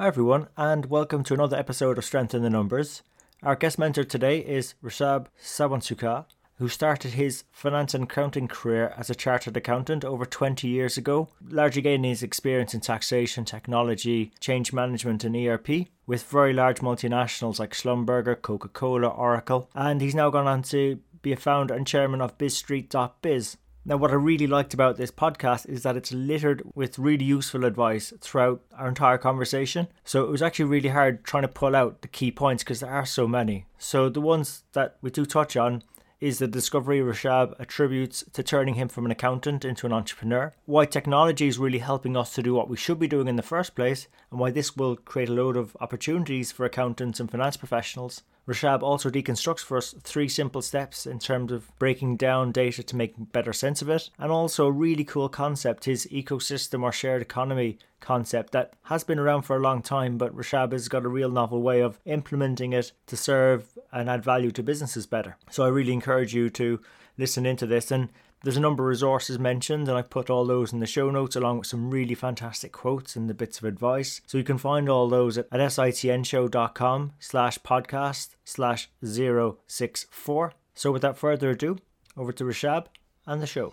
Hi, everyone, and welcome to another episode of Strength in the Numbers. Our guest mentor today is Rishab Sawansukha, who started his finance and accounting career as a chartered accountant over 20 years ago, largely gaining his experience in taxation, technology, change management, and ERP with very large multinationals like Schlumberger, Coca Cola, Oracle, and he's now gone on to be a founder and chairman of BizStreet.biz, now, what I really liked about this podcast is that it's littered with really useful advice throughout our entire conversation. So it was actually really hard trying to pull out the key points because there are so many. So the ones that we do touch on is the discovery Rishab attributes to turning him from an accountant into an entrepreneur, why technology is really helping us to do what we should be doing in the first place, and why this will create a load of opportunities for accountants and finance professionals, Rashab also deconstructs for us three simple steps in terms of breaking down data to make better sense of it, and also a really cool concept, his ecosystem or shared economy concept that has been around for a long time, but Rashab has got a real novel way of implementing it to serve and add value to businesses better. So I really encourage you to listen into this and there's a number of resources mentioned, and I've put all those in the show notes along with some really fantastic quotes and the bits of advice. So you can find all those at, at sitnshow.com slash podcast slash 064. So without further ado, over to Rishab and the show.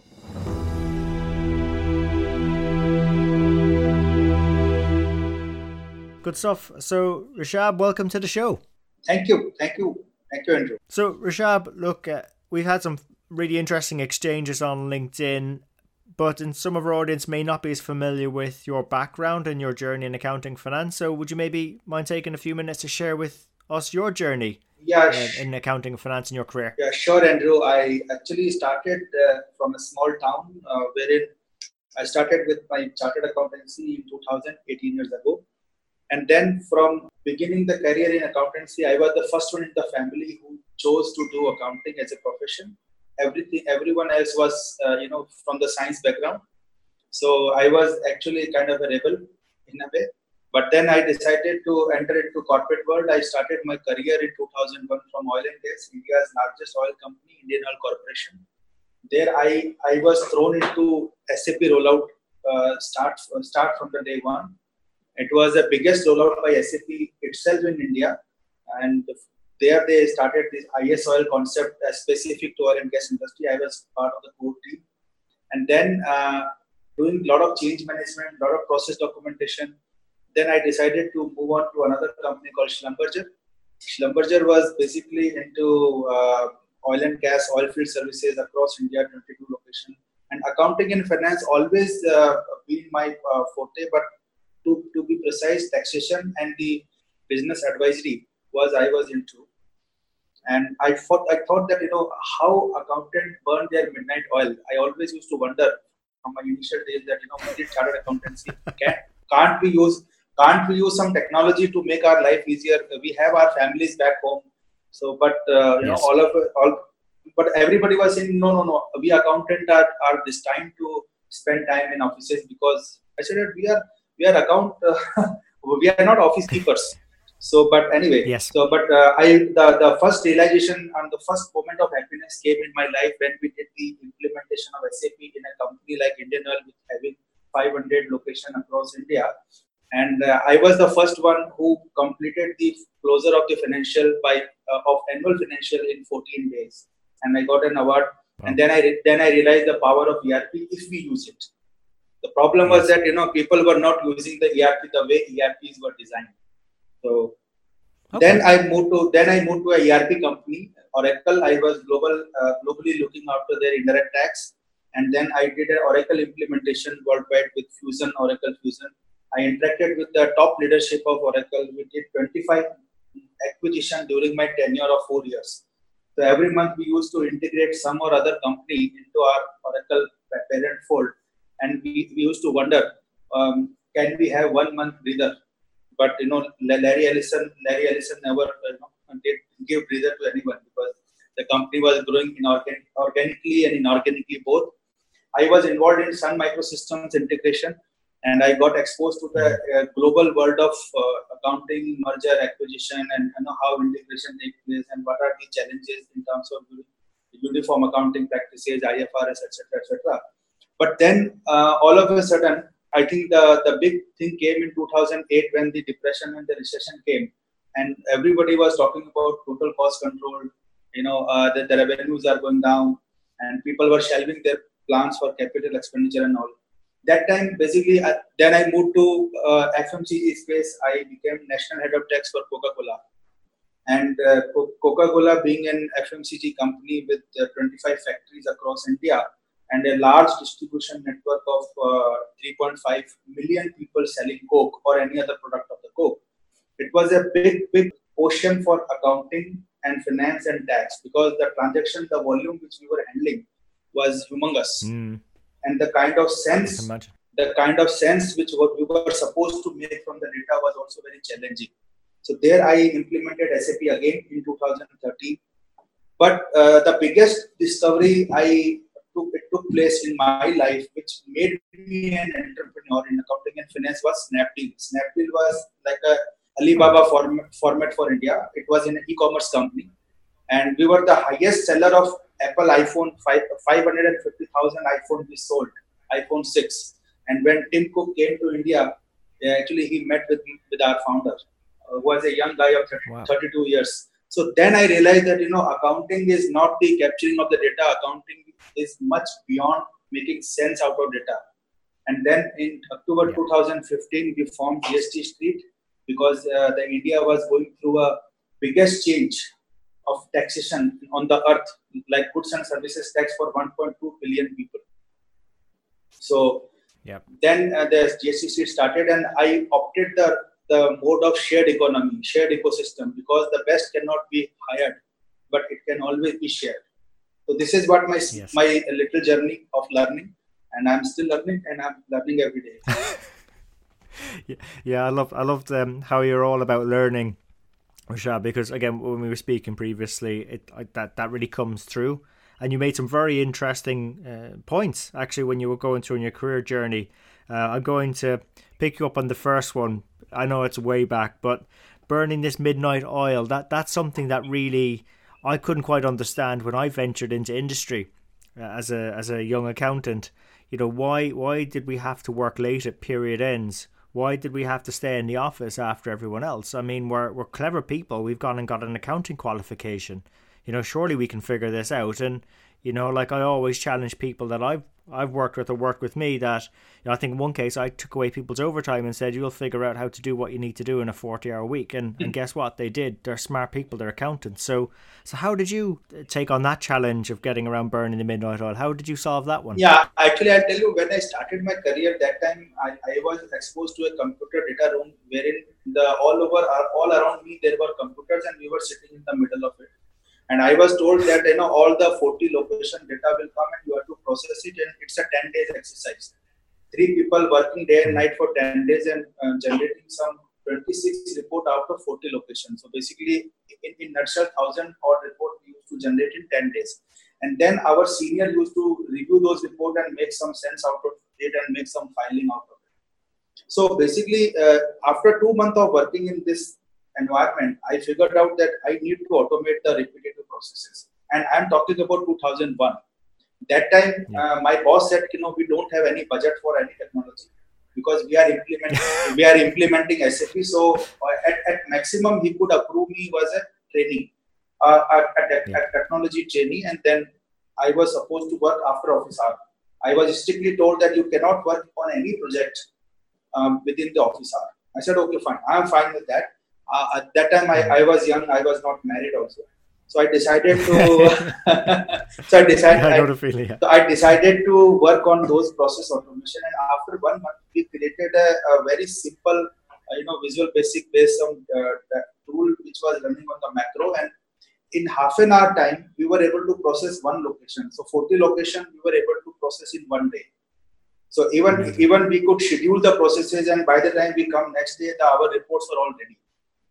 Good stuff. So, Rishab, welcome to the show. Thank you. Thank you. Thank you, Andrew. So, Rishab, look, uh, we've had some really interesting exchanges on LinkedIn, but in some of our audience may not be as familiar with your background and your journey in accounting finance. So would you maybe mind taking a few minutes to share with us your journey yeah, uh, in accounting and finance in your career? Yeah, sure, Andrew. I actually started uh, from a small town uh, wherein I started with my chartered accountancy in 2018 years ago. And then from beginning the career in accountancy, I was the first one in the family who chose to do accounting as a profession everything everyone else was uh, you know from the science background. So i was actually kind of a rebel in a way. But then i decided to enter into corporate world. I started my career in 2001 from oil and gas india's largest oil company indian oil corporation. There i i was thrown into sap rollout uh, start start from the day one. It was the biggest rollout by sap itself in india. And there they started this IS oil concept specific to oil and gas industry. I was part of the core team. And then uh, doing a lot of change management, a lot of process documentation. Then I decided to move on to another company called Schlumberger. Schlumberger was basically into uh, oil and gas, oil field services across India, 22 locations. And accounting and finance always uh, been my uh, forte, but to, to be precise, taxation and the business advisory was I was into. And I thought I thought that you know how accountants burn their midnight oil. I always used to wonder from my initial days that you know we did chartered accountancy. Can can't we use can't we use some technology to make our life easier? We have our families back home. So, but uh, you yes. know all of all, but everybody was saying no, no, no. We accountants are are destined to spend time in offices because I said that we are we are account uh, we are not office keepers so, but anyway, yes. So, but uh, I the, the first realization and the first moment of happiness came in my life when we did the implementation of SAP in a company like Indian Oil, with having 500 location across India, and uh, I was the first one who completed the closure of the financial by uh, of annual financial in 14 days, and I got an award. Wow. And then I re- then I realized the power of ERP if we use it. The problem yes. was that you know people were not using the ERP the way ERPs were designed. So okay. then I moved to then I moved to a ERP company, Oracle. I was global uh, globally looking after their indirect tax, and then I did an Oracle implementation worldwide with Fusion, Oracle Fusion. I interacted with the top leadership of Oracle. We did 25 acquisition during my tenure of four years. So every month we used to integrate some or other company into our Oracle parent fold, and we, we used to wonder, um, can we have one month breather but you know Larry Ellison, Larry Ellison never you know did give breather to anyone because the company was growing inorganic, organically and inorganically both. I was involved in Sun Microsystems integration, and I got exposed to the uh, global world of uh, accounting, merger, acquisition, and you know how integration takes place and what are the challenges in terms of uniform accounting practices, IFRS, etc., etc. But then uh, all of a sudden, I think the, the big thing came in 2008 when the depression and the recession came, and everybody was talking about total cost control. You know, uh, that the revenues are going down, and people were shelving their plans for capital expenditure and all. That time, basically, uh, then I moved to uh, FMCG space. I became national head of tax for Coca-Cola, and uh, Coca-Cola being an FMCG company with uh, 25 factories across India and a large distribution network of uh, 3.5 million people selling Coke or any other product of the Coke. It was a big, big ocean for accounting and finance and tax because the transaction, the volume which we were handling was humongous. Mm. And the kind of sense, the kind of sense which what we were supposed to make from the data was also very challenging. So there I implemented SAP again in 2013. But uh, the biggest discovery I took, it took place in my life, which made me an entrepreneur in accounting and finance, was Snapdeal. Snapdeal was like a Alibaba format, format for India. It was an e-commerce company, and we were the highest seller of Apple iPhone 5, 550,000 iPhone we sold, iPhone 6. And when Tim Cook came to India, eh, actually he met with with our founder, who was a young guy of 30, wow. 32 years. So then I realized that you know accounting is not the capturing of the data. Accounting is much beyond making sense out of data. And then in October yeah. 2015, we formed GST Street because uh, the India was going through a biggest change of taxation on the earth, like goods and services tax for 1.2 billion people. So yep. then uh, the GST Street started, and I opted the the mode of shared economy, shared ecosystem, because the best cannot be hired, but it can always be shared. So this is what my yes. my little journey of learning, and I'm still learning, and I'm learning every day. yeah, yeah, I love I loved um, how you're all about learning, Rashad. Because again, when we were speaking previously, it I, that that really comes through, and you made some very interesting uh, points actually when you were going through in your career journey. Uh, I'm going to pick you up on the first one. I know it's way back, but burning this midnight oil that that's something that really I couldn't quite understand when I ventured into industry uh, as a as a young accountant. You know why why did we have to work late at period ends? Why did we have to stay in the office after everyone else? I mean, we're we're clever people. We've gone and got an accounting qualification. You know, surely we can figure this out. And you know, like I always challenge people that I've I've worked with or worked with me that you know, I think in one case I took away people's overtime and said you'll figure out how to do what you need to do in a 40 hour week. And, and hmm. guess what? They did. They're smart people. They're accountants. So so how did you take on that challenge of getting around burning the midnight oil? How did you solve that one? Yeah actually I'll tell you when I started my career that time I, I was exposed to a computer data room wherein the all over all around me there were computers and we were sitting in the middle of it and I was told that you know all the 40 location data will come and you have to process it, and it's a 10 days exercise. Three people working day and night for 10 days and uh, generating some 26 report out of 40 locations. So basically, in, in nutshell, thousand odd report we used to generate in 10 days. And then our senior used to review those report and make some sense out of it and make some filing out of it. So basically, uh, after two months of working in this environment, I figured out that I need to automate the repetitive processes. And I'm talking about 2001. That time, uh, my boss said, you know, we don't have any budget for any technology because we are implementing we are implementing SAP. So uh, at, at maximum, he could approve me was a training, uh, a, a, a technology training, and then I was supposed to work after office hour. I was strictly told that you cannot work on any project um, within the office hour. I said, okay, fine. I'm fine with that uh, at that time I, I was young i was not married also so i decided to so i decided I, I, feel, yeah. so I decided to work on those process automation and after one month we created a, a very simple uh, you know visual basic based on uh, tool which was running on the macro and in half an hour time we were able to process one location so 40 location we were able to process in one day So even Amazing. even we could schedule the processes, and by the time we come next day, the, our reports are all ready.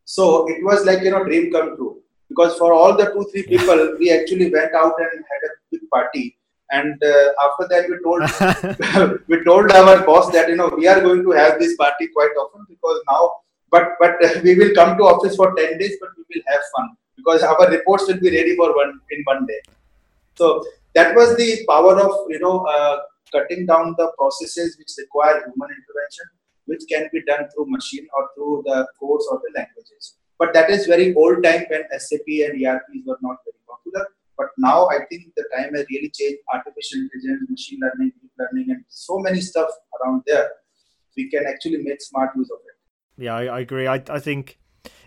So it was like you know dream come true because for all the two three people, we actually went out and had a big party. And uh, after that, we told we told our boss that you know we are going to have this party quite often because now, but but we will come to office for ten days, but we will have fun because our reports will be ready for one in one day. So that was the power of you know uh, cutting down the processes which require human intervention, which can be done through machine or through the codes or the languages. But that is very old time when SAP and ERPs were not very popular. But now I think the time has really changed. Artificial intelligence, machine learning, deep learning, and so many stuff around there. We can actually make smart use of it. Yeah, I, I agree. I, I think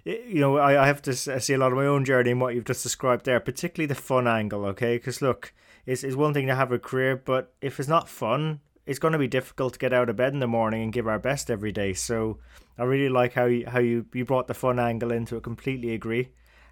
you know, I, I have to see a lot of my own journey in what you've just described there, particularly the fun angle, okay? Because look, it's, it's one thing to have a career, but if it's not fun, it's going to be difficult to get out of bed in the morning and give our best every day. So I really like how you, how you, you brought the fun angle into it. Completely agree.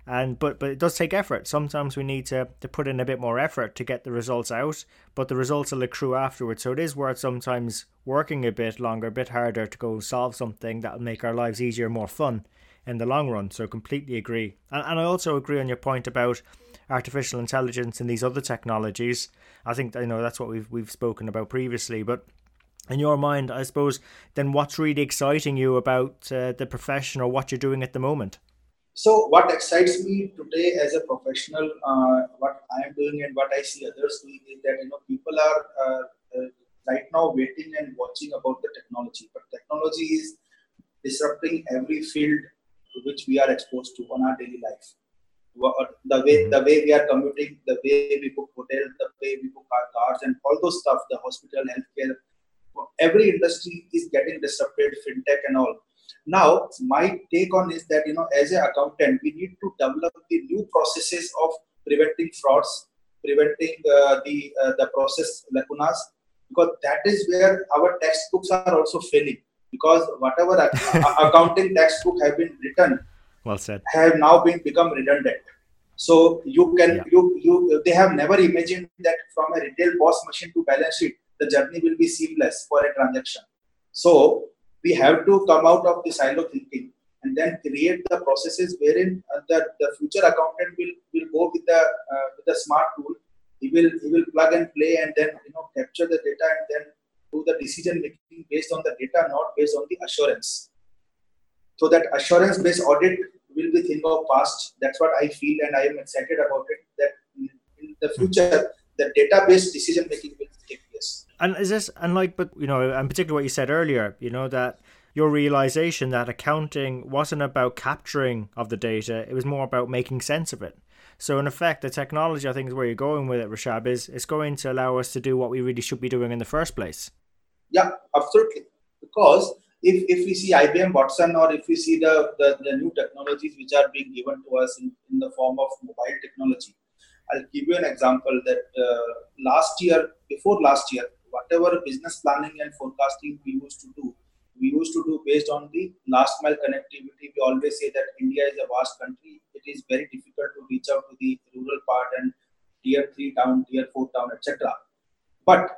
And but but it does take effort. Sometimes we need to, to put in a bit more effort to get the results out, but the results will accrue afterwards. So it is worth sometimes working a bit longer, a bit harder to go solve something that will make our lives easier, more fun in the long run. So completely agree. And, and I also agree on your point about artificial intelligence and these other technologies. I think you know that's what we've we've spoken about previously, but in your mind, I suppose, then what's really exciting you about uh, the profession or what you're doing at the moment? So, what excites me today as a professional, uh, what I am doing and what I see others doing is that you know people are uh, uh right now waiting and watching about the technology, but technology is disrupting every field which we are exposed to on our daily life. The way mm-hmm. the way we are commuting, the way we book hotels, the way we book our cars, and all those stuff, the hospital, healthcare, every industry is getting disrupted, fintech and all. Now, my take on is that you know, as an accountant, we need to develop the new processes of preventing frauds, preventing uh, the uh, the process lacunas, because that is where our textbooks are also failing because whatever accounting textbook have been written well said have now been become redundant so you can yeah. you you they have never imagined that from a retail POS machine to balance sheet the journey will be seamless for a transaction so we have to come out of the silo thinking and then create the processes wherein uh, the, the future accountant will will go with the uh, with the smart tool he will he will plug and play and then you know capture the data and then do the decision making based on the data, not based on the assurance. So that assurance based audit will be thing of past. That's what I feel, and I am excited about it. That in the hmm. future, the data-based decision making will take place. And is this and like, but you know, and particularly what you said earlier, you know that your realization that accounting wasn't about capturing of the data; it was more about making sense of it. So in effect, the technology I think is where you're going with it, Rashab, is it's going to allow us to do what we really should be doing in the first place. Yeah, absolutely. Because if, if we see IBM Watson or if we see the, the, the new technologies which are being given to us in, in the form of mobile technology, I'll give you an example that uh, last year, before last year, whatever business planning and forecasting we used to do, we used to do based on the last mile connectivity. We always say that India is a vast country. It is very difficult to reach out to the rural part and tier three town, tier four town, etc. But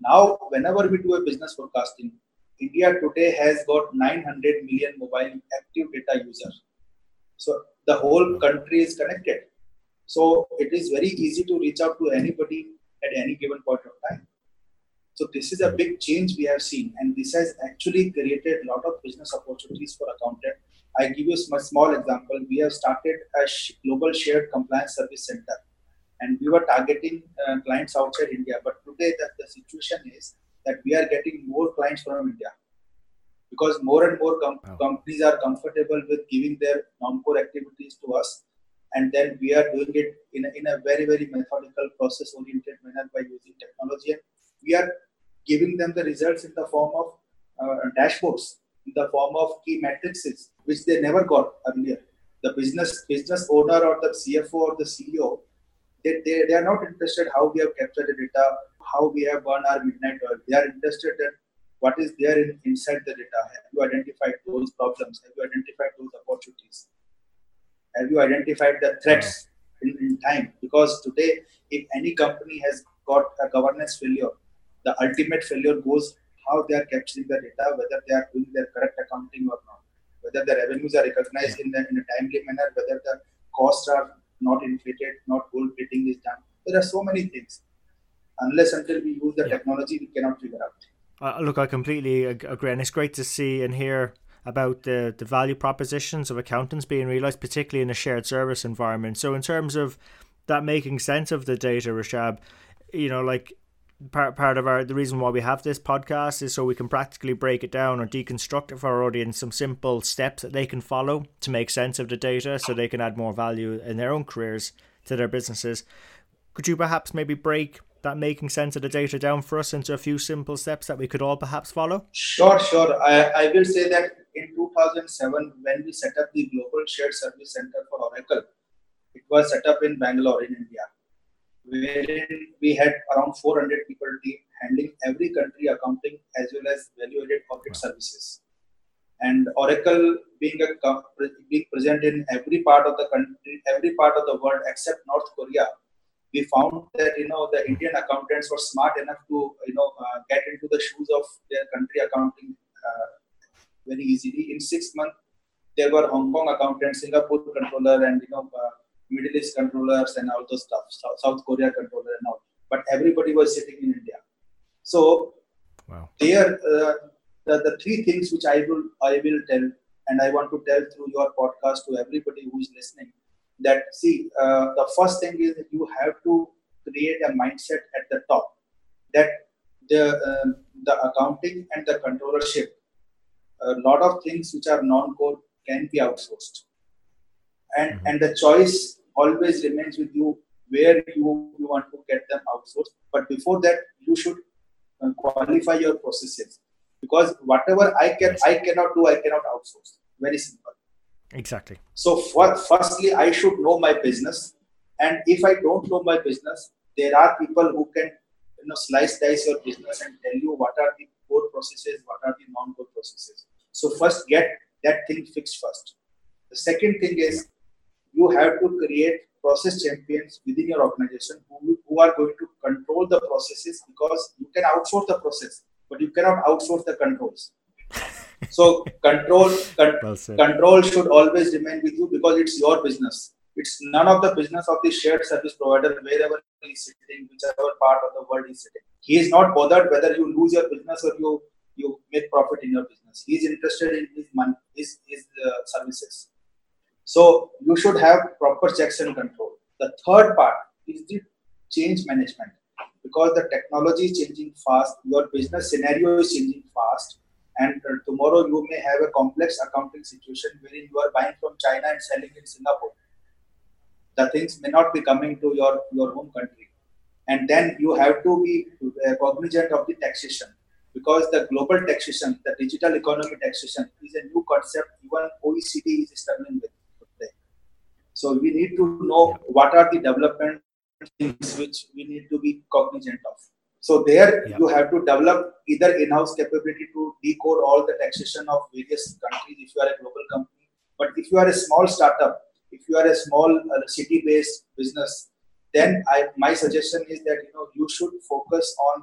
now, whenever we do a business forecasting, India today has got 900 million mobile active data users. So the whole country is connected. So it is very easy to reach out to anybody at any given point of time. So this is a big change we have seen, and this has actually created a lot of business opportunities for accountant. I give you a small example. We have started a global shared compliance service center, and we were targeting uh, clients outside India. But today, that the situation is that we are getting more clients from India because more and more com- wow. companies are comfortable with giving their non-core activities to us and then we are doing it in a, in a very very methodical process oriented manner by using technology and we are giving them the results in the form of uh, dashboards, in the form of key matrices, which they never got earlier. The business business owner or the CFO or the CEO, they, they, they are not interested how we have captured the data, how we have burned our midnight oil. They are interested in what is there in, inside the data. Have you identified those problems? Have you identified those opportunities? Have you identified the threats in, in time? Because today, if any company has got a governance failure, the ultimate failure goes how they are capturing the data, whether they are doing their correct accounting or not, whether the revenues are recognized in, the, in a timely manner, whether the costs are not inflated, not gold plating is done. There are so many things. Unless until we use the yeah. technology, we cannot figure out. Uh, look, I completely agree, and it's great to see and hear about the, the value propositions of accountants being realized, particularly in a shared service environment. So, in terms of that making sense of the data, Rashab, you know, like part part of our the reason why we have this podcast is so we can practically break it down or deconstruct it for our audience some simple steps that they can follow to make sense of the data so they can add more value in their own careers to their businesses. Could you perhaps maybe break that making sense of the data down for us into a few simple steps that we could all perhaps follow? Sure, sure. I, I will say that in 2007, when we set up the Global Shared Service Center for Oracle, it was set up in Bangalore, in India wherein we had around 400 people team handling every country accounting as well as value-added corporate services. And Oracle being a being present in every part of the country, every part of the world except North Korea, we found that you know the Indian accountants were smart enough to you know uh, get into the shoes of their country accounting uh, very easily. In six months, there were Hong Kong accountants, Singapore controller, and you know uh, Middle East controllers and all those stuff, South Korea controller and all. But everybody was sitting in India. So wow. there, uh, the, the three things which I will I will tell, and I want to tell through your podcast to everybody who is listening, that see, uh, the first thing is that you have to create a mindset at the top that the uh, the accounting and the controllership, a lot of things which are non-core can be outsourced. And mm-hmm. and the choice always remains with you where you, you want to get them outsourced. But before that you should uh, qualify your processes because whatever i can i cannot do i cannot outsource. Very simple exactly. So for, firstly i should know my business. And if i don't know my business there are people who can you know slice dice your business and tell you what are the core processes what are the non-core processes. So first get that thing fixed first. The second thing is you have to create process champions within your organization who, who are going to control the processes because you can outsource the process, but you cannot outsource the controls. so control con- well control should always remain with you because it's your business. It's none of the business of the shared service provider wherever he is sitting, whichever part of the world he is sitting. He is not bothered whether you lose your business or you you make profit in your business. He is interested in his money, his his uh, services. So you should have proper checks and control. The third part is the change management because the technology is changing fast, your business scenario is changing fast, and uh, tomorrow you may have a complex accounting situation wherein you are buying from China and selling in Singapore. The things may not be coming to your, your home country. And then you have to be uh, cognizant of the taxation because the global taxation, the digital economy taxation is a new concept even OECD is struggling with. Today. So we need to know what are the development things which we need to be cognizant of. So there yeah. you have to develop either in-house capability to decode all the taxation of various countries if you are a global company. But if you are a small startup, if you are a small uh, city-based business, then I, my suggestion is that you know you should focus on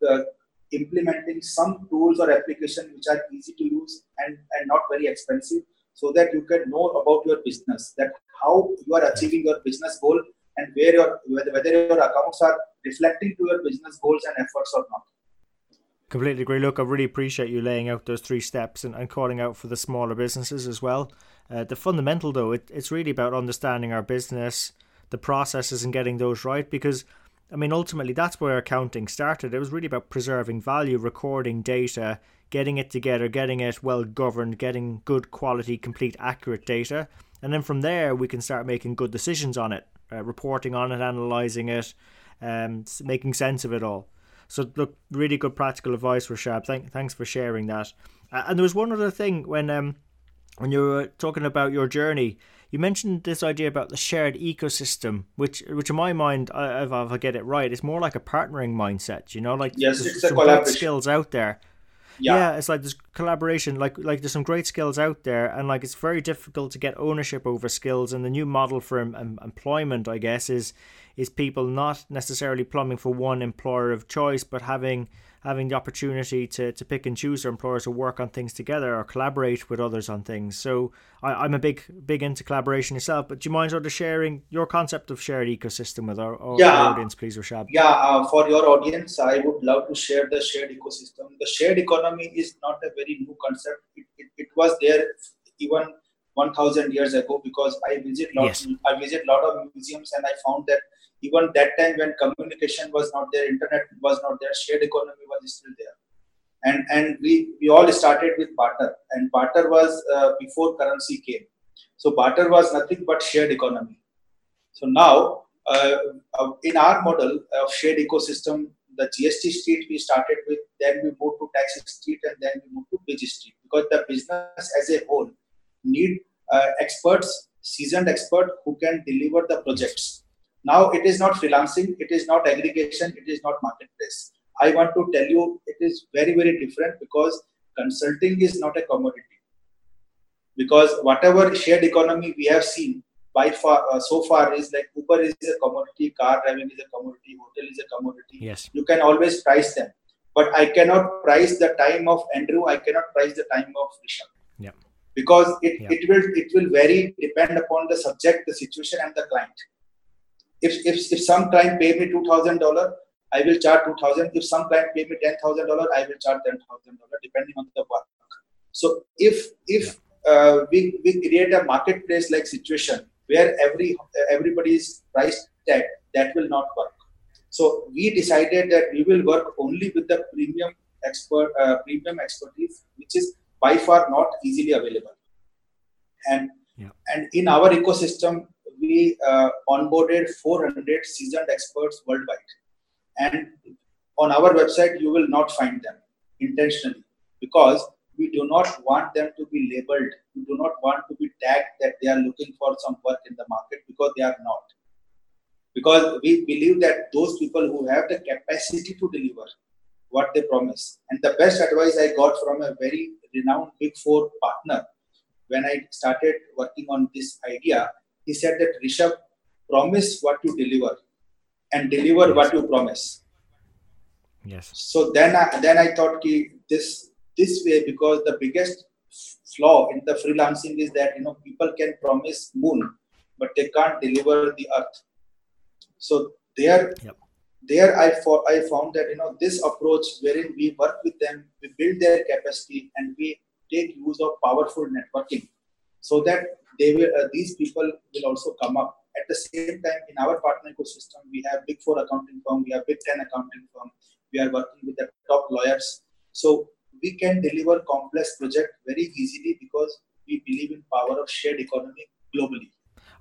the implementing some tools or application which are easy to use and, and not very expensive so that you can know about your business that how you are achieving your business goal and where your whether, whether your accounts are reflecting to your business goals and efforts or not completely agree look i really appreciate you laying out those three steps and, and calling out for the smaller businesses as well uh, the fundamental though it, it's really about understanding our business the processes and getting those right because I mean, ultimately, that's where accounting started. It was really about preserving value, recording data, getting it together, getting it well governed, getting good quality, complete, accurate data. And then from there, we can start making good decisions on it, uh, reporting on it, analysing it, um, making sense of it all. So, look, really good practical advice, Rishab. Thank, thanks for sharing that. Uh, and there was one other thing when um, when you were talking about your journey you mentioned this idea about the shared ecosystem, which, which in my mind, if I get it right, it's more like a partnering mindset. You know, like yes, there's some skills out there. Yeah. yeah, it's like there's collaboration. Like like there's some great skills out there, and like it's very difficult to get ownership over skills. And the new model for employment, I guess, is is people not necessarily plumbing for one employer of choice, but having having the opportunity to, to pick and choose their employers or work on things together or collaborate with others on things. So I, am a big big into collaboration yourself. But do you mind sort of sharing your concept of shared ecosystem with our, our yeah. audience, please, Rishab? Yeah, uh, for your audience, I would love to share the shared ecosystem. The shared economy is not a very new concept. It, it, it was there even 1000 years ago because i visit lot yes. i visit lot of museums and i found that even that time when communication was not there internet was not there shared economy was still there. And and we we all started with barter. And barter was uh, before currency came. So barter was nothing but shared economy. So now uh, uh, in our model of shared ecosystem the gst street we started with then we moved to tax street and then we moved to biz street. Because the business as a whole need uh, experts, seasoned expert who can deliver the projects. Now it is not freelancing, it is not aggregation, it is not marketplace. I want to tell you it is very, very different because consulting is not a commodity. Because whatever shared economy we have seen by far uh, so far is like Uber is a commodity, car driving is a commodity, hotel is a commodity. Yes. You can always price them. But I cannot price the time of Andrew, I cannot price the time of Rishabh because it, yeah. it will it will vary depend upon the subject, the situation, and the client. If if, if some client pay me two thousand dollar, I will charge two thousand. If some client pay me ten thousand dollar, I will charge ten thousand dollar depending on the work. So if if uh, we we create a marketplace like situation where every everybody is price tag, that will not work. So we decided that we will work only with the premium expert uh, premium expertise, which is by far not easily available. And yeah. and in our ecosystem, we uh, onboarded 400 seasoned experts worldwide. And on our website, you will not find them intentionally because we do not want them to be labeled. We do not want to be tagged that they are looking for some work in the market because they are not. Because we believe that those people who have the capacity to deliver what they promise. And the best advice I got from a very renowned Big Four partner when I started working on this idea, he said that Rishabh, promise what you deliver and deliver yes. what you promise. Yes. So then I, then I thought ki this this way because the biggest flaw in the freelancing is that you know people can promise moon but they can't deliver the earth. So there yep there I, for, I found that you know this approach wherein we work with them we build their capacity and we take use of powerful networking so that they will uh, these people will also come up. At the same time in our partner ecosystem we have big four accounting firm we have big 10 accounting firm we are working with the top lawyers. So we can deliver complex project very easily because we believe in power of shared economy globally.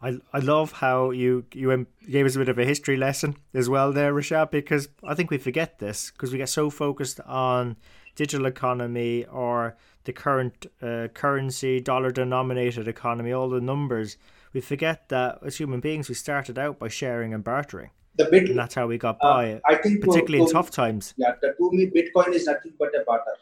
I, I love how you you gave us a bit of a history lesson as well there, Rishab, because I think we forget this because we get so focused on digital economy or the current uh, currency, dollar denominated economy, all the numbers. We forget that as human beings, we started out by sharing and bartering. The bit, and that's how we got by. Uh, I think, particularly to, in tough times. Yeah, the, to me, Bitcoin is nothing but a barter.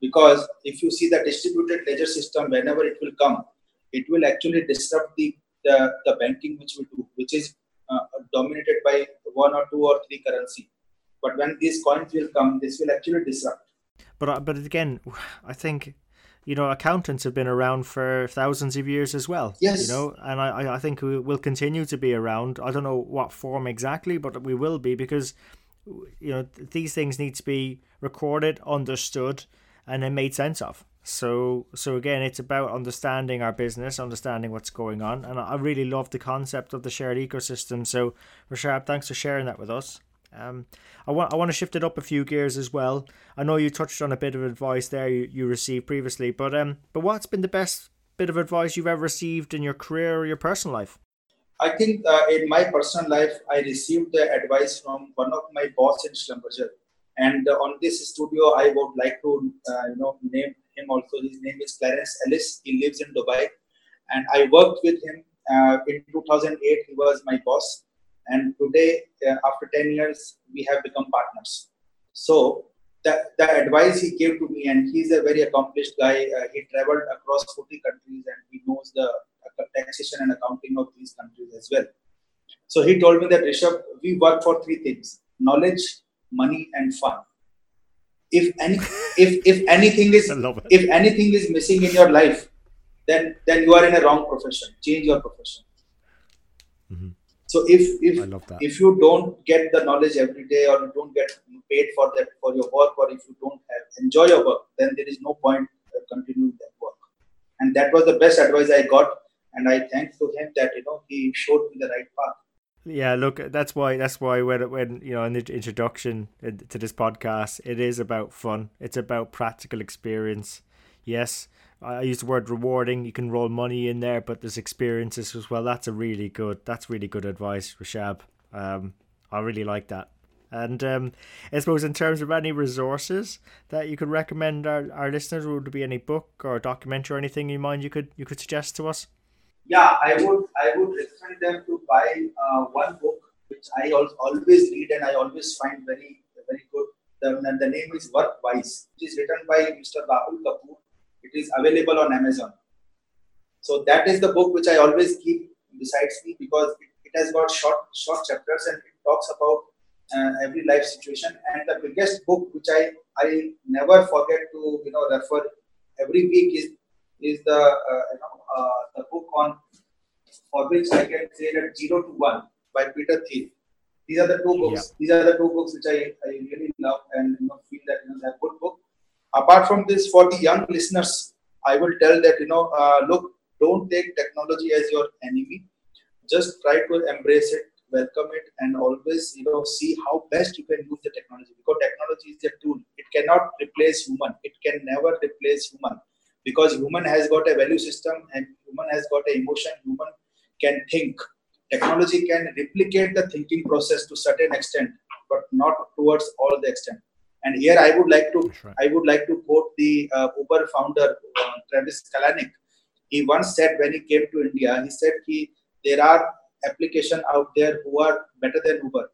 Because if you see the distributed ledger system, whenever it will come, it will actually disrupt the the, the banking which we do, which is uh, dominated by one or two or three currency. But when these coins will come, this will actually disrupt. But uh, but again, I think you know accountants have been around for thousands of years as well. Yes. You know, and I I think we will continue to be around. I don't know what form exactly, but we will be because you know these things need to be recorded, understood, and then made sense of. So so again, it's about understanding our business, understanding what's going on, and I really love the concept of the shared ecosystem. So Rashad, thanks for sharing that with us. Um, I want I want to shift it up a few gears as well. I know you touched on a bit of advice there you, you received previously, but um, but what's been the best bit of advice you've ever received in your career or your personal life? I think uh, in my personal life, I received the advice from one of my boss in Schlumberger. And uh, on this studio, I would like to uh, you know name him also. His name is Clarence Ellis. He lives in Dubai, and I worked with him uh, in 2008. He was my boss, and today, uh, after 10 years, we have become partners. So the, the advice he gave to me, and he's a very accomplished guy. Uh, he traveled across 40 countries, and he knows the taxation and accounting of these countries as well. So he told me that Rishabh, we work for three things: knowledge, money, and fun if any if if anything is if anything is missing in your life, then then you are in a wrong profession. Change your profession. Mm-hmm. So if if if you don't get the knowledge every day or you don't get paid for that for your work or if you don't have, enjoy your work, then there is no point uh, continuing that work. And that was the best advice I got, and I thank to him that you know he showed me the right path. Yeah, look, that's why that's why when when you know in the introduction to this podcast, it is about fun. It's about practical experience. Yes, I use the word rewarding. You can roll money in there, but there's experiences as well. That's a really good. That's really good advice, Rishab. Um, I really like that. And um, I suppose in terms of any resources that you could recommend our, our listeners, would there be any book or documentary or anything in mind you could you could suggest to us? Yeah, I would I would recommend them to buy uh, one book which I always read and I always find very very good. The, the name is Work Wise. It is written by Mr. Rahul Kapoor. It is available on Amazon. So that is the book which I always keep besides me because it, it has got short short chapters and it talks about uh, every life situation. And the biggest book which I I never forget to you know refer every week is is the uh, you know uh, the book on for which I can say that zero to one by Peter Thiel. These are the two books. Yeah. These are the two books which I, I really love and you know, feel that you know, they're good book. Apart from this, for the young listeners, I will tell that you know, uh, look, don't take technology as your enemy. Just try to embrace it, welcome it, and always you know see how best you can use the technology because technology is a tool. It cannot replace human. It can never replace human because human has got a value system and human has got an emotion. Human can think technology can replicate the thinking process to certain extent but not towards all the extent and here i would like to right. i would like to quote the uh, uber founder uh, travis kalanick. He once said when he came to india he said he there are application out there who are better than uber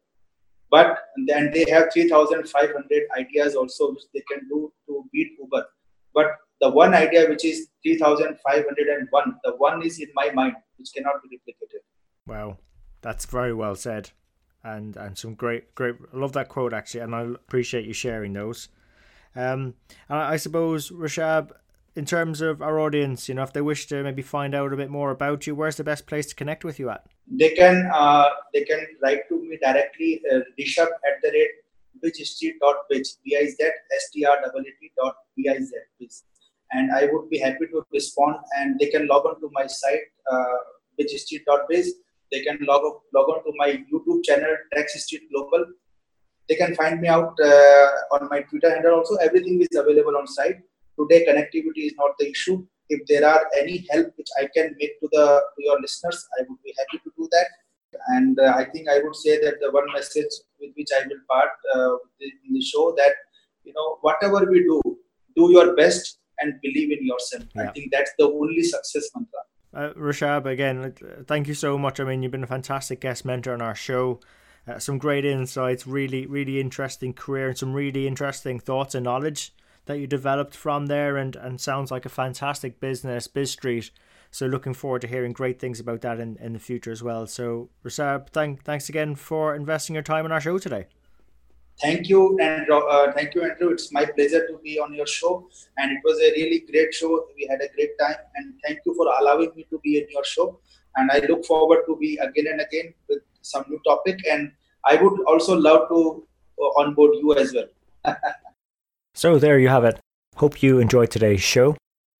but then they have 3500 ideas also which they can do to beat uber. But the one idea which is 3501 the one is in my mind which cannot be replicated. Wow, that's very well said, and and some great great. I love that quote actually, and I appreciate you sharing those. Um, I, I suppose Rishab, in terms of our audience, you know, if they wish to maybe find out a bit more about you, where's the best place to connect with you at? They can uh, they can write to me directly, uh, Rishabh at the rate bizstreet.biz, B-I-Z-S-T-R-E-E-T dot B-I-Z, And I would be happy to respond and they can log on to my site, uh, bizstreet.biz they can log, log on to my YouTube channel, Tax Street Global. They can find me out uh, on my Twitter handle also. Everything is available on site. Today, connectivity is not the issue. If there are any help which I can make to the to your listeners, I would be happy to do that. And uh, I think I would say that the one message with which I will part uh, in the show that you know whatever we do, do your best and believe in yourself. Yeah. I think that's the only success mantra. Uh, Rishab, again, thank you so much. I mean, you've been a fantastic guest mentor on our show. Uh, some great insights, really, really interesting career, and some really interesting thoughts and knowledge that you developed from there. And, and sounds like a fantastic business, Biz Street. So looking forward to hearing great things about that in, in the future as well. So Rishab, thank, thanks again for investing your time on our show today thank you and uh, thank you andrew. It's my pleasure to be on your show and it was a really great show. We had a great time and thank you for allowing me to be in your show. And i look forward to be again and again with some new topic and i would also love to uh, onboard you as well. So there you have it. Hope you enjoyed today's show